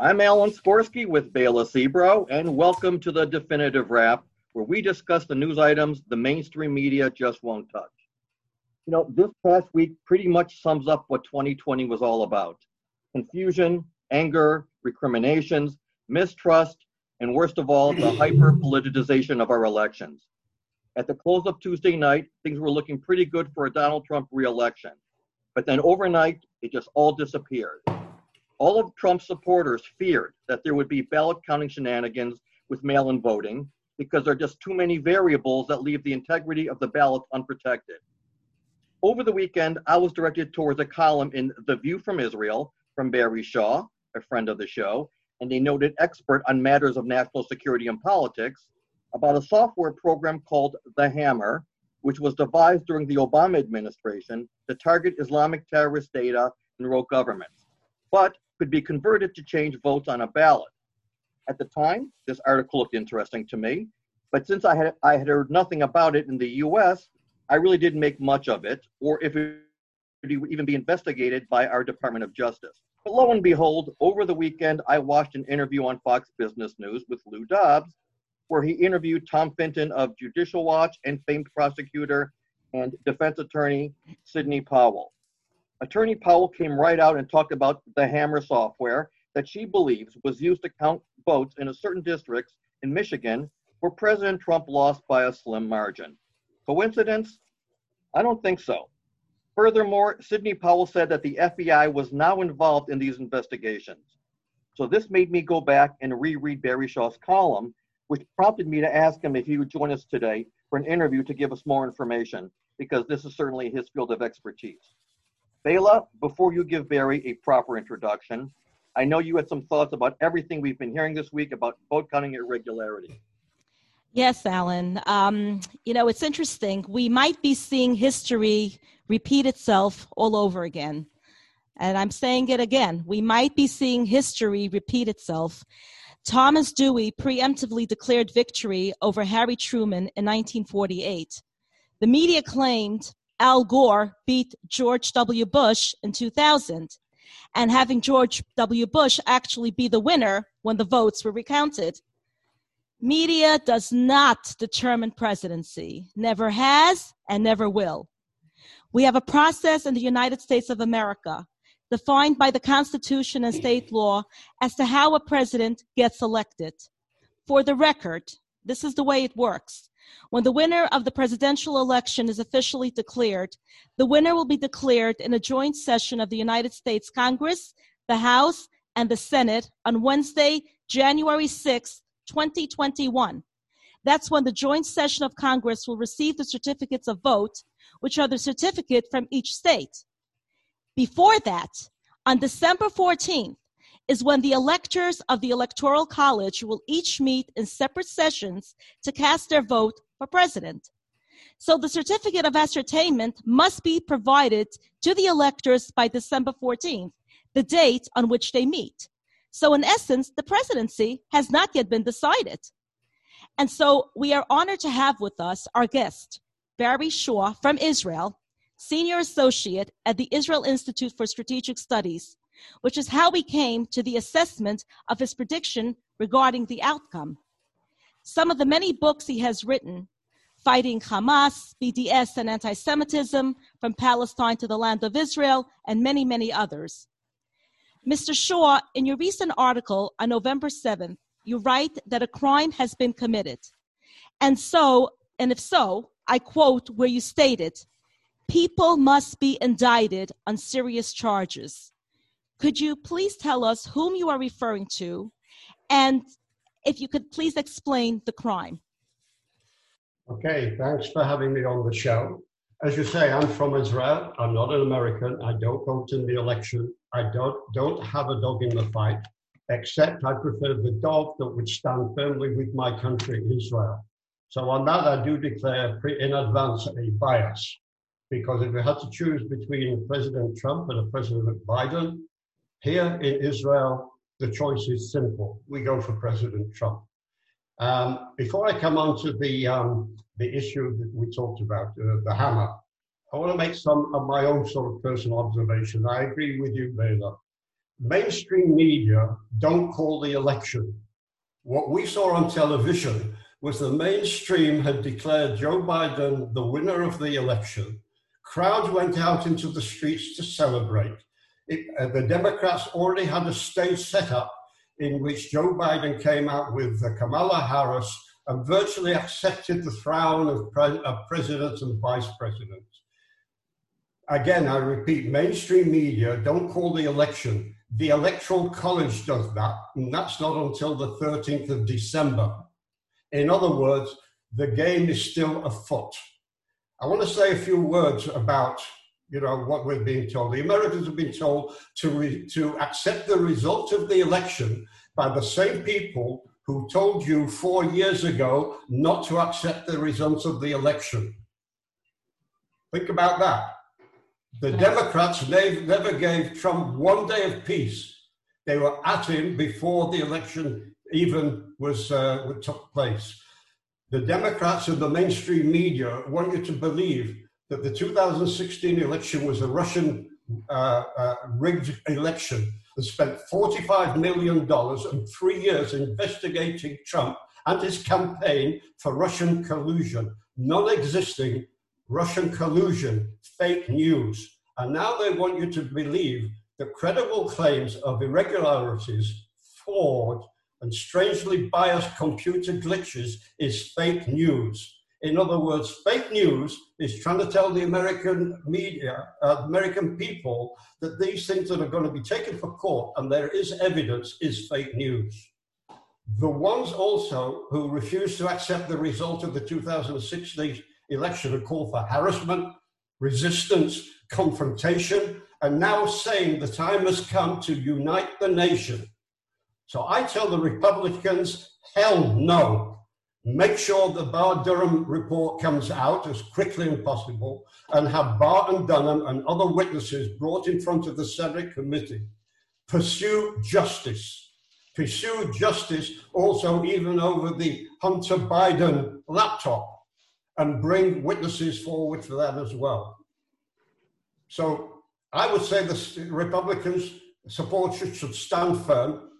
I'm Alan Skorsky with Bela Sebro, and welcome to the Definitive Wrap, where we discuss the news items the mainstream media just won't touch. You know, this past week pretty much sums up what 2020 was all about confusion, anger, recriminations, mistrust, and worst of all, the hyper politicization of our elections. At the close of Tuesday night, things were looking pretty good for a Donald Trump reelection. But then overnight, it just all disappeared. All of Trump's supporters feared that there would be ballot counting shenanigans with mail in voting because there are just too many variables that leave the integrity of the ballot unprotected. Over the weekend, I was directed towards a column in The View from Israel from Barry Shaw, a friend of the show, and a noted expert on matters of national security and politics, about a software program called The Hammer, which was devised during the Obama administration to target Islamic terrorist data and rogue governments, but could be converted to change votes on a ballot. At the time, this article looked interesting to me, but since I had, I had heard nothing about it in the US, I really didn't make much of it, or if it would even be investigated by our Department of Justice. But lo and behold, over the weekend, I watched an interview on Fox Business News with Lou Dobbs, where he interviewed Tom Fitton of Judicial Watch and famed prosecutor and defense attorney Sidney Powell. Attorney Powell came right out and talked about the Hammer software that she believes was used to count votes in a certain districts in Michigan where President Trump lost by a slim margin. Coincidence? I don't think so. Furthermore, Sidney Powell said that the FBI was now involved in these investigations. So this made me go back and reread Barry Shaw's column, which prompted me to ask him if he would join us today for an interview to give us more information, because this is certainly his field of expertise. Bela, before you give Barry a proper introduction, I know you had some thoughts about everything we've been hearing this week about vote counting irregularity. Yes, Alan. Um, you know, it's interesting. We might be seeing history repeat itself all over again. And I'm saying it again. We might be seeing history repeat itself. Thomas Dewey preemptively declared victory over Harry Truman in 1948. The media claimed Al Gore beat George W. Bush in 2000, and having George W. Bush actually be the winner when the votes were recounted. Media does not determine presidency, never has and never will. We have a process in the United States of America defined by the Constitution and state law as to how a president gets elected. For the record, this is the way it works. When the winner of the presidential election is officially declared, the winner will be declared in a joint session of the United States Congress, the House, and the Senate on Wednesday, January 6, 2021. That's when the joint session of Congress will receive the certificates of vote which are the certificate from each state. Before that, on December 14th, is when the electors of the Electoral College will each meet in separate sessions to cast their vote for president. So the certificate of ascertainment must be provided to the electors by December 14th, the date on which they meet. So in essence, the presidency has not yet been decided. And so we are honored to have with us our guest, Barry Shaw from Israel, Senior Associate at the Israel Institute for Strategic Studies, which is how we came to the assessment of his prediction regarding the outcome. Some of the many books he has written, Fighting Hamas, BDS, and Anti Semitism, From Palestine to the Land of Israel, and many, many others. Mr. Shaw, in your recent article on November 7th, you write that a crime has been committed. And so, and if so, I quote where you stated, people must be indicted on serious charges. Could you please tell us whom you are referring to? And if you could please explain the crime. Okay, thanks for having me on the show. As you say, I'm from Israel. I'm not an American. I don't vote in the election. I don't, don't have a dog in the fight, except I prefer the dog that would stand firmly with my country, Israel. So on that, I do declare in advance a bias, because if we had to choose between President Trump and President Biden, here in Israel, the choice is simple. We go for President Trump. Um, before I come on to the, um, the issue that we talked about, uh, the hammer, I want to make some of my own sort of personal observation. I agree with you, Bela. mainstream media don't call the election. What we saw on television was the mainstream had declared Joe Biden the winner of the election. Crowds went out into the streets to celebrate. It, uh, the Democrats already had a stage set up in which Joe Biden came out with uh, Kamala Harris and virtually accepted the throne of, pre- of president and vice president. Again, I repeat, mainstream media don't call the election. The Electoral College does that, and that's not until the 13th of December. In other words, the game is still afoot. I want to say a few words about you know what we're being told. The Americans have been told to re- to accept the result of the election by the same people who told you four years ago not to accept the results of the election. Think about that. The Democrats never gave Trump one day of peace. They were at him before the election even was uh, took place. The Democrats and the mainstream media want you to believe that the 2016 election was a Russian uh, uh, rigged election and spent $45 million and three years investigating Trump and his campaign for Russian collusion, non existing Russian collusion, fake news. And now they want you to believe that credible claims of irregularities, fraud, and strangely biased computer glitches is fake news. In other words, fake news is trying to tell the American media, uh, American people, that these things that are going to be taken for court and there is evidence is fake news. The ones also who refuse to accept the result of the 2016 election and call for harassment, resistance, confrontation, and now saying the time has come to unite the nation so I tell the Republicans, hell no. Make sure the Barr Durham report comes out as quickly as possible and have Barr and Durham and other witnesses brought in front of the Senate committee. Pursue justice. Pursue justice also even over the Hunter Biden laptop and bring witnesses forward for that as well. So I would say the Republicans supporters should stand firm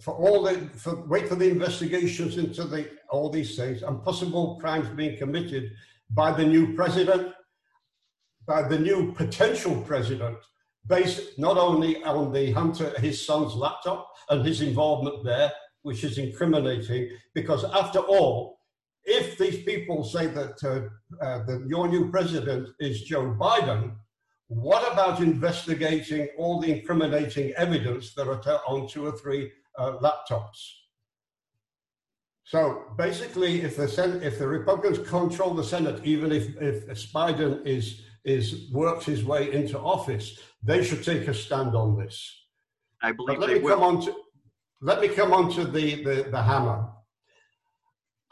for all the for wait for the investigations into the all these things and possible crimes being committed by the new president, by the new potential president, based not only on the Hunter his son's laptop and his involvement there, which is incriminating, because after all, if these people say that, uh, uh, that your new president is Joe Biden, what about investigating all the incriminating evidence that are on two or three uh, laptops. So basically, if the Senate, if the Republicans control the Senate, even if if Biden is is works his way into office, they should take a stand on this. I believe but let they me will. come on to let me come on to the the, the hammer.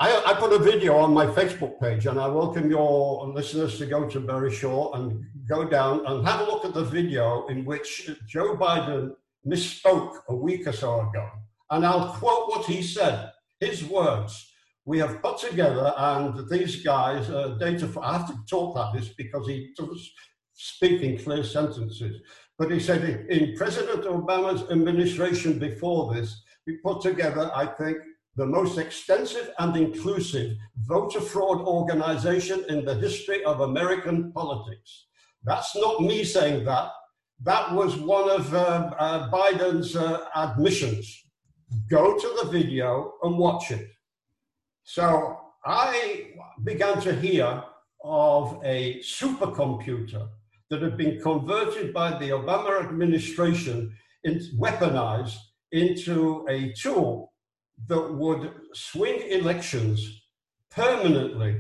I, I, put a video on my Facebook page, and I welcome your listeners to go to Barry Shaw and go down and have a look at the video in which Joe Biden misspoke a week or so ago. And I'll quote what he said, his words. We have put together, and these guys, uh, data, I have to talk like this because he does speak in clear sentences. But he said in President Obama's administration before this, we put together, I think, the most extensive and inclusive voter fraud organization in the history of American politics. That's not me saying that that was one of uh, uh, Biden's uh, admissions. Go to the video and watch it. So I began to hear of a supercomputer that had been converted by the Obama administration and weaponized into a tool that would swing elections permanently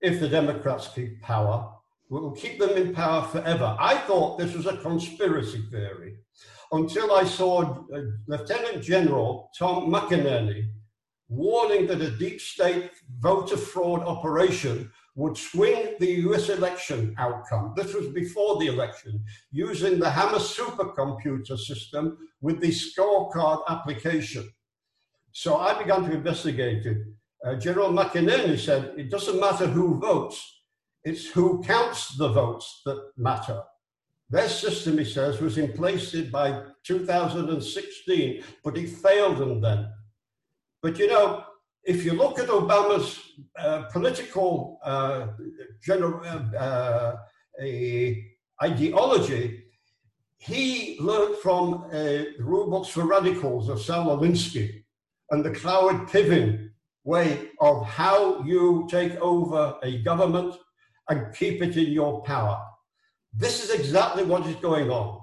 if the Democrats keep power will keep them in power forever. I thought this was a conspiracy theory until I saw uh, Lieutenant General Tom McInerney warning that a deep state voter fraud operation would swing the US election outcome. This was before the election, using the Hammer supercomputer system with the scorecard application. So I began to investigate it. Uh, General McInerney said it doesn't matter who votes, it's who counts the votes that matter. Their system, he says, was in place by 2016, but it failed them then. But you know, if you look at Obama's uh, political uh, general, uh, ideology, he learned from uh, Rule Books for Radicals of Saul Alinsky and the Cloward Piven way of how you take over a government and keep it in your power. This is exactly what is going on.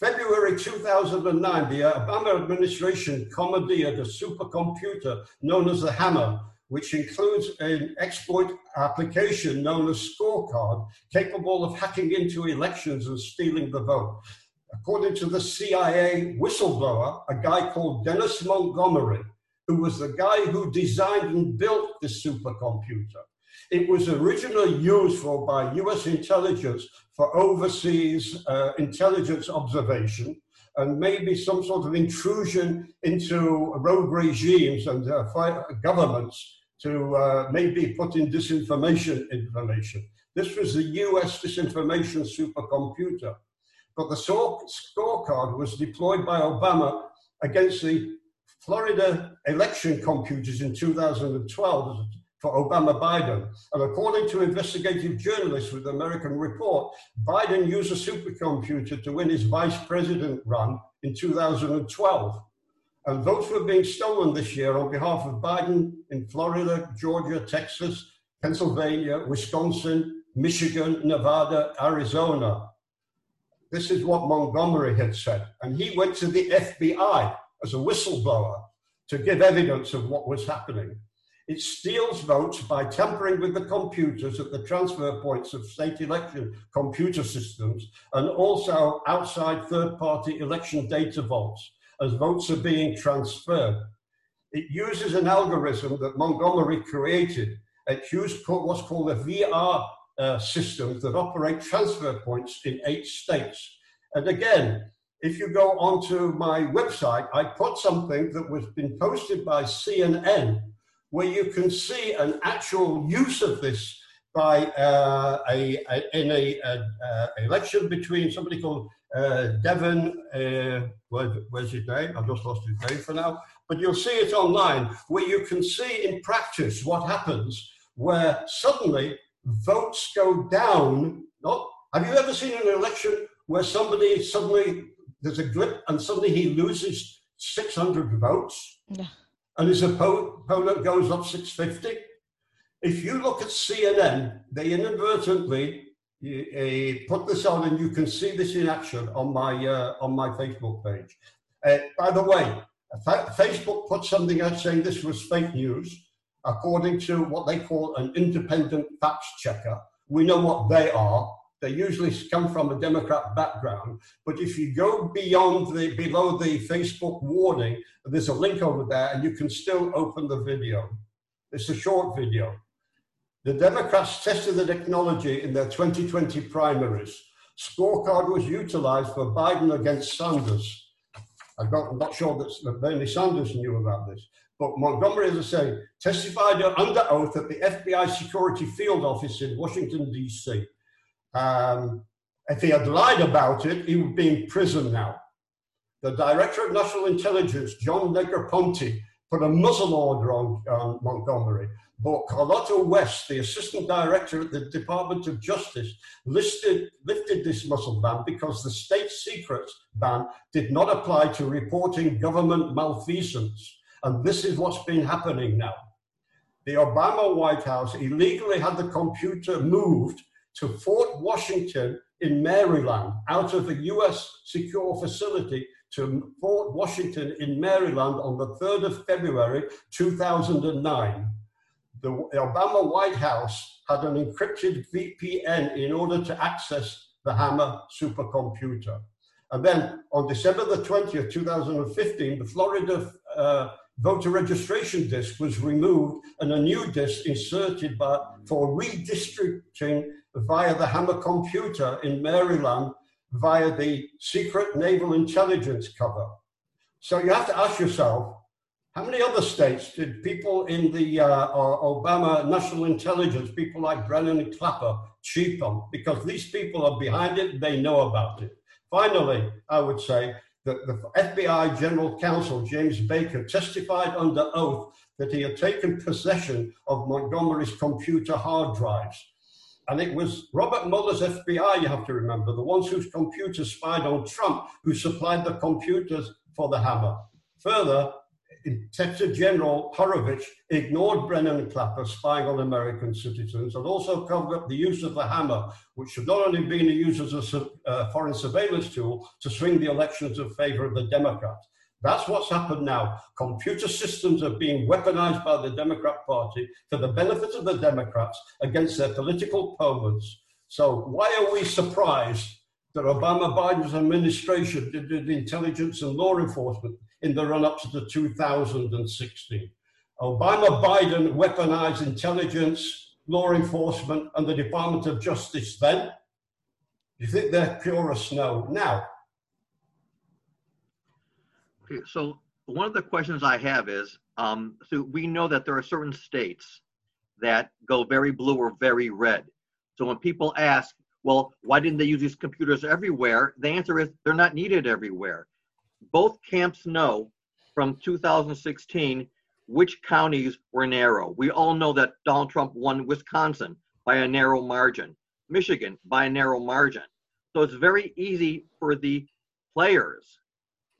February 2009, the Obama administration commandeered a supercomputer known as the Hammer, which includes an exploit application known as Scorecard, capable of hacking into elections and stealing the vote. According to the CIA whistleblower, a guy called Dennis Montgomery, who was the guy who designed and built the supercomputer. It was originally used for by US intelligence for overseas uh, intelligence observation and maybe some sort of intrusion into rogue regimes and uh, governments to uh, maybe put in disinformation information. This was the US disinformation supercomputer. But the scorecard was deployed by Obama against the Florida election computers in 2012 for Obama Biden. And according to investigative journalists with American Report, Biden used a supercomputer to win his vice president run in 2012. And votes were being stolen this year on behalf of Biden in Florida, Georgia, Texas, Pennsylvania, Wisconsin, Michigan, Nevada, Arizona. This is what Montgomery had said. And he went to the FBI as a whistleblower to give evidence of what was happening. It steals votes by tampering with the computers at the transfer points of state election computer systems and also outside third party election data vaults as votes are being transferred. It uses an algorithm that Montgomery created. It used what's called a VR uh, systems that operate transfer points in eight states. And again, if you go onto my website, I put something that was been posted by CNN where you can see an actual use of this by uh, a, a, in a, a, election between somebody called uh, Devin, uh, where, where's his name? I've just lost his name for now. But you'll see it online where you can see in practice what happens where suddenly votes go down. Not, have you ever seen an election where somebody suddenly, there's a grip and suddenly he loses 600 votes yeah. And his opponent goes up 650? If you look at CNN, they inadvertently uh, put this on and you can see this in action on my, uh, on my Facebook page. Uh, by the way, Facebook put something out saying this was fake news according to what they call an independent fact checker. We know what they are. They usually come from a Democrat background. But if you go beyond the below the Facebook warning, there's a link over there and you can still open the video. It's a short video. The Democrats tested the technology in their 2020 primaries. Scorecard was utilized for Biden against Sanders. I'm not sure that Bernie Sanders knew about this. But Montgomery, as I say, testified under oath at the FBI Security Field Office in Washington, D.C. Um, if he had lied about it, he would be in prison now. The Director of National Intelligence, John Negroponte, put a muzzle order on, on Montgomery. But Carlotta Wells, the Assistant Director at the Department of Justice, listed, lifted this muzzle ban because the state secrets ban did not apply to reporting government malfeasance. And this is what's been happening now. The Obama White House illegally had the computer moved to Fort Washington in Maryland out of a US secure facility to Fort Washington in Maryland on the 3rd of February 2009. The Obama White House had an encrypted VPN in order to access the Hammer supercomputer. And then on December the 20th, 2015, the Florida uh, voter registration disc was removed and a new disc inserted by, for redistricting via the Hammer computer in Maryland via the secret naval intelligence cover. So you have to ask yourself, How many other states did people in the uh, Obama National Intelligence, people like Brennan and Clapper, cheat on? Because these people are behind it, they know about it. Finally, I would say that the FBI General Counsel, James Baker, testified under oath that he had taken possession of Montgomery's computer hard drives. And it was Robert Mueller's FBI, you have to remember, the ones whose computers spied on Trump, who supplied the computers for the hammer. Further, Inspector General Horowitz ignored Brennan and Clapper spying on American citizens and also covered up the use of the hammer, which had not only been used as a uh, foreign surveillance tool to swing the elections in favor of the Democrats. That's what's happened now. Computer systems are being weaponized by the Democrat Party for the benefit of the Democrats against their political opponents. So, why are we surprised that Obama Biden's administration did the intelligence and law enforcement in the run up to the 2016. Obama Biden weaponized intelligence, law enforcement, and the Department of Justice then. You think they're pure as snow now? Okay, so one of the questions I have is um, so we know that there are certain states that go very blue or very red. So when people ask, well, why didn't they use these computers everywhere? The answer is they're not needed everywhere both camps know from 2016 which counties were narrow. We all know that Donald Trump won Wisconsin by a narrow margin, Michigan by a narrow margin. So it's very easy for the players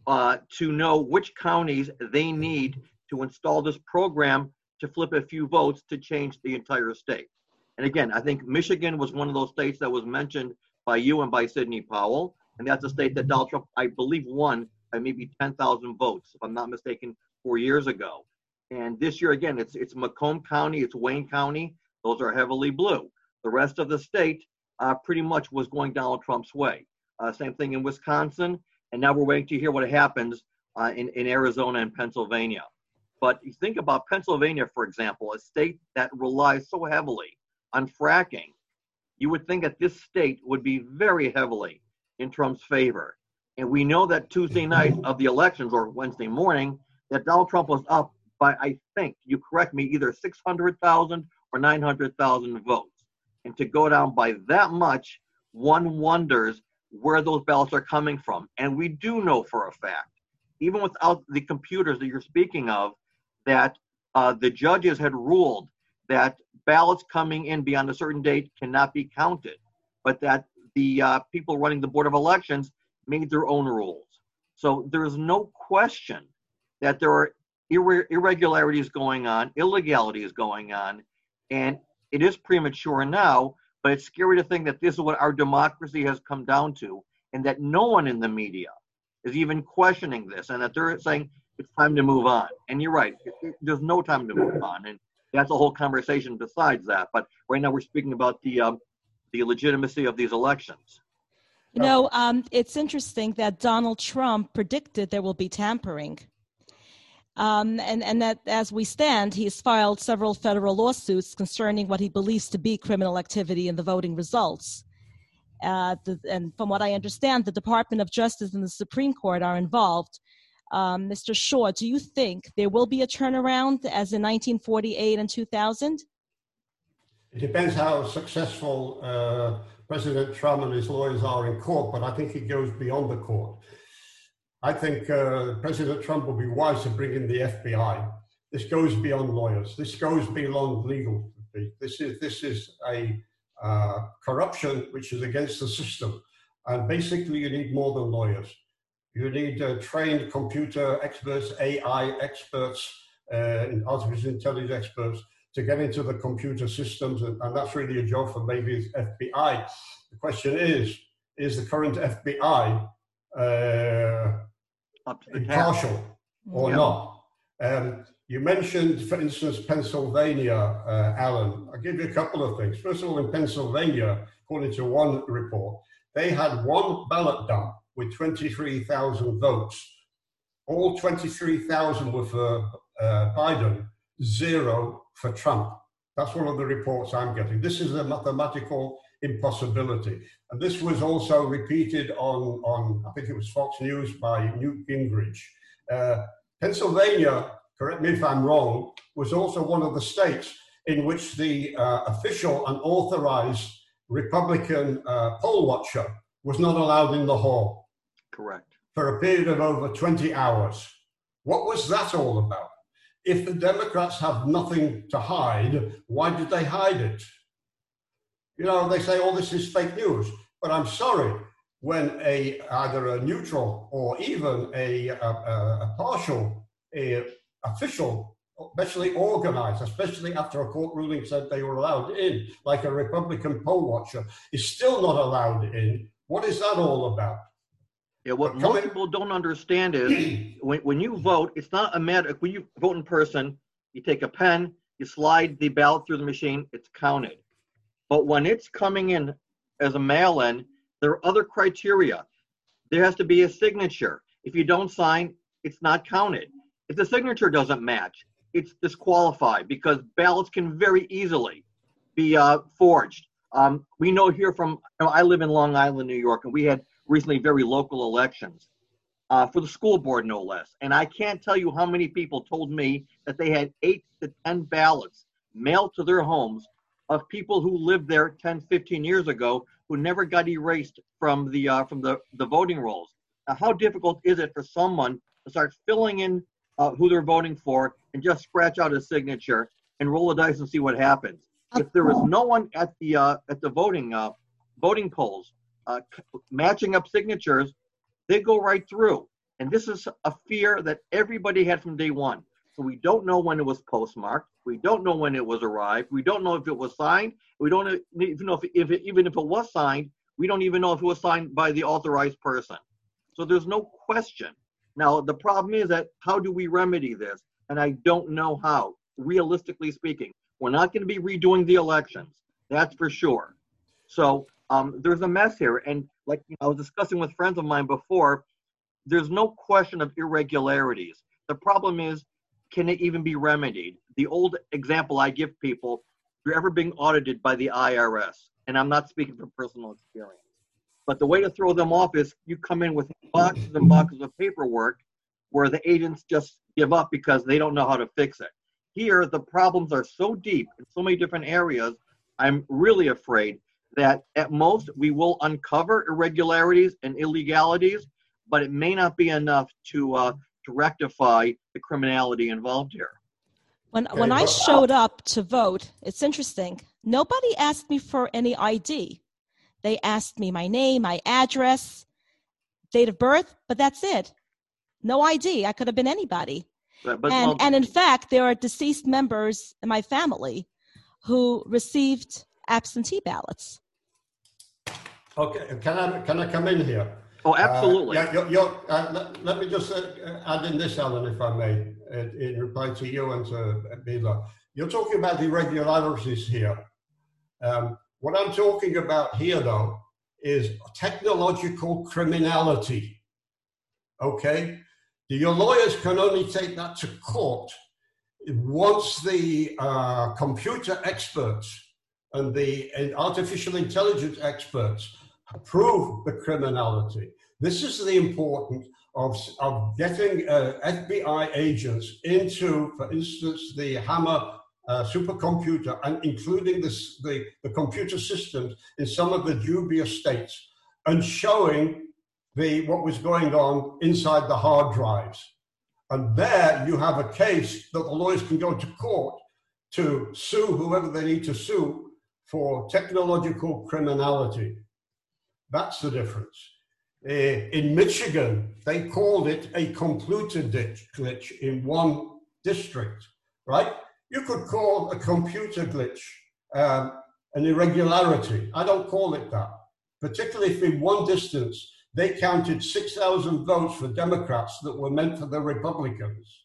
uh, to know which counties they need to install this program to flip a few votes to change the entire state. And again, I think Michigan was one of those states that was mentioned by you and by Sidney Powell. And that's a state that Donald Trump, I believe, won by maybe 10,000 votes, if I'm not mistaken, four years ago. And this year, again, it's it's Macomb County, it's Wayne County. Those are heavily blue. The rest of the state uh, pretty much was going Donald Trump's way. Uh, same thing in Wisconsin, and now we're waiting to hear what happens uh, in in Arizona and Pennsylvania. But you think about Pennsylvania, for example, a state that relies so heavily on fracking. You would think that this state would be very heavily in Trump's favor. And we know that Tuesday night of the elections or Wednesday morning, that Donald Trump was up by, I think, you correct me, either 600,000 or 900,000 votes. And to go down by that much, one wonders where those ballots are coming from. And we do know for a fact, even without the computers that you're speaking of, that uh, the judges had ruled that ballots coming in beyond a certain date cannot be counted, but that the uh, people running the Board of Elections made their own rules. So there's no question that there are irre- irregularities going on, illegalities going on, and it is premature now, but it's scary to think that this is what our democracy has come down to, and that no one in the media is even questioning this, and that they're saying it's time to move on. And you're right, there's no time to move on, and that's a whole conversation besides that. But right now we're speaking about the um, the legitimacy of these elections. You know, um, it's interesting that Donald Trump predicted there will be tampering. Um, and, and that as we stand, he's filed several federal lawsuits concerning what he believes to be criminal activity in the voting results. Uh, the, and from what I understand, the Department of Justice and the Supreme Court are involved. Um, Mr. Shaw, do you think there will be a turnaround as in 1948 and 2000? It depends how successful uh, President Trump and his lawyers are in court, but I think it goes beyond the court. I think uh, President Trump will be wise to bring in the FBI. This goes beyond lawyers. This goes beyond legal. This is this is a uh, corruption which is against the system, and basically you need more than lawyers. You need uh, trained computer experts, AI experts, uh, artificial intelligence experts to get into the computer systems, and, and that's really a job for maybe the FBI. The question is, is the current FBI uh, impartial or not? Um, you mentioned, for instance, Pennsylvania, uh, Alan. I'll give you a couple of things. First of all, in Pennsylvania, according to one report, they had one ballot dump with 23,000 votes. All 23,000 were for uh, Biden, zero for Trump. That's one of the reports I'm getting. This is a mathematical impossibility. And this was also repeated on, on I think it was Fox News by Newt Gingrich. Uh, Pennsylvania correct me if I'm wrong, was also one of the states in which the uh, official and authorized Republican uh, poll watcher was not allowed in the hall. Correct. For a period of over 20 hours. What was that all about? If the Democrats have nothing to hide, why did they hide it? You know, they say, oh, this is fake news. But I'm sorry, when a either a neutral or even a, a, a partial a official, especially organized, especially after a court ruling said they were allowed in, like a Republican poll watcher, is still not allowed in. What is that all about? Yeah, what most people don't understand is when, when you vote, it's not a matter, when you vote in person, you take a pen, you slide the ballot through the machine, it's counted. But when it's coming in as a mail in, there are other criteria. There has to be a signature. If you don't sign, it's not counted. If the signature doesn't match, it's disqualified because ballots can very easily be uh, forged. Um, we know here from, you know, I live in Long Island, New York, and we had recently very local elections uh, for the school board, no less. And I can't tell you how many people told me that they had eight to 10 ballots mailed to their homes of people who lived there 10, 15 years ago who never got erased from the uh, from the, the voting rolls. Now, how difficult is it for someone to start filling in uh, who they're voting for and just scratch out a signature and roll the dice and see what happens? If there is no one at the uh, at the voting uh, voting polls uh, matching up signatures, they go right through. And this is a fear that everybody had from day one. So we don't know when it was postmarked. We don't know when it was arrived. We don't know if it was signed. We don't even know if, if it, even if it was signed, we don't even know if it was signed by the authorized person. So there's no question. Now the problem is that how do we remedy this? And I don't know how. Realistically speaking, we're not going to be redoing the elections. That's for sure. So um, there's a mess here, and like you know, I was discussing with friends of mine before, there's no question of irregularities. The problem is can it even be remedied? The old example I give people, you're ever being audited by the IRS, and I'm not speaking from personal experience. But the way to throw them off is you come in with boxes and boxes of paperwork where the agents just give up because they don't know how to fix it. Here, the problems are so deep in so many different areas, I'm really afraid that at most we will uncover irregularities and illegalities, but it may not be enough to uh, to rectify the criminality involved here. When when I showed up to vote, it's interesting. Nobody asked me for any ID. They asked me my name, my address, date of birth, but that's it. No ID. I could have been anybody. But, but, and, well, and in fact, there are deceased members in my family who received absentee ballots. Okay, can I can I come in here? Oh, absolutely. Uh, yeah, you're, you're, uh, let, let, me just uh, add in this, Alan, if I may, in reply to you and to Bela. You're talking about irregularities here. Um, what I'm talking about here, though, is technological criminality. Okay? Your lawyers can only take that to court once the uh, computer experts and the and artificial intelligence experts prove the criminality. This is the importance of, of getting uh, FBI agents into, for instance, the Hammer uh, supercomputer and including this, the, the computer systems in some of the dubious states and showing the, what was going on inside the hard drives. And there you have a case that the lawyers can go to court to sue whoever they need to sue for technological criminality. That's the difference. Uh, in Michigan, they called it a computer glitch in one district, right? You could call a computer glitch um, an irregularity. I don't call it that, particularly if in one distance they counted 6,000 votes for Democrats that were meant for the Republicans.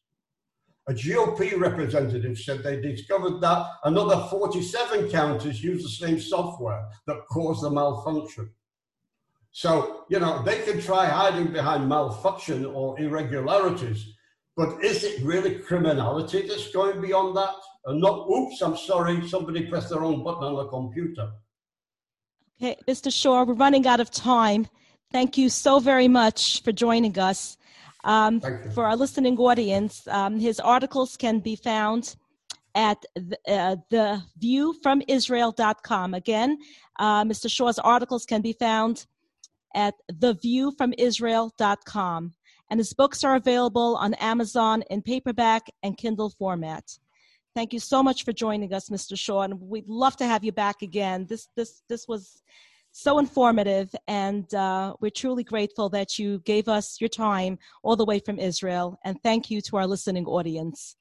A GOP representative said they discovered that another 47 counters used the same software that caused the malfunction. So, you know, they can try hiding behind malfunction or irregularities, but is it really criminality that's going beyond that? And not, oops, I'm sorry, somebody pressed the wrong button on the computer. Okay, Mr. Shaw, we're running out of time. Thank you so very much for joining us. Um, for our listening audience, um, his articles can be found at the, uh, theviewfromisrael.com. Again, uh, Mr. Shaw's articles can be found at theviewfromisrael.com. And his books are available on Amazon in paperback and Kindle format. Thank you so much for joining us, Mr. Shaw, and we'd love to have you back again. This this this was so informative, and uh, we're truly grateful that you gave us your time all the way from Israel. And thank you to our listening audience.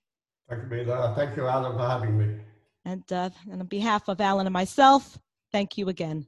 Thank you, Thank you, Alan, for having me. And, uh, and on behalf of Alan and myself, thank you again.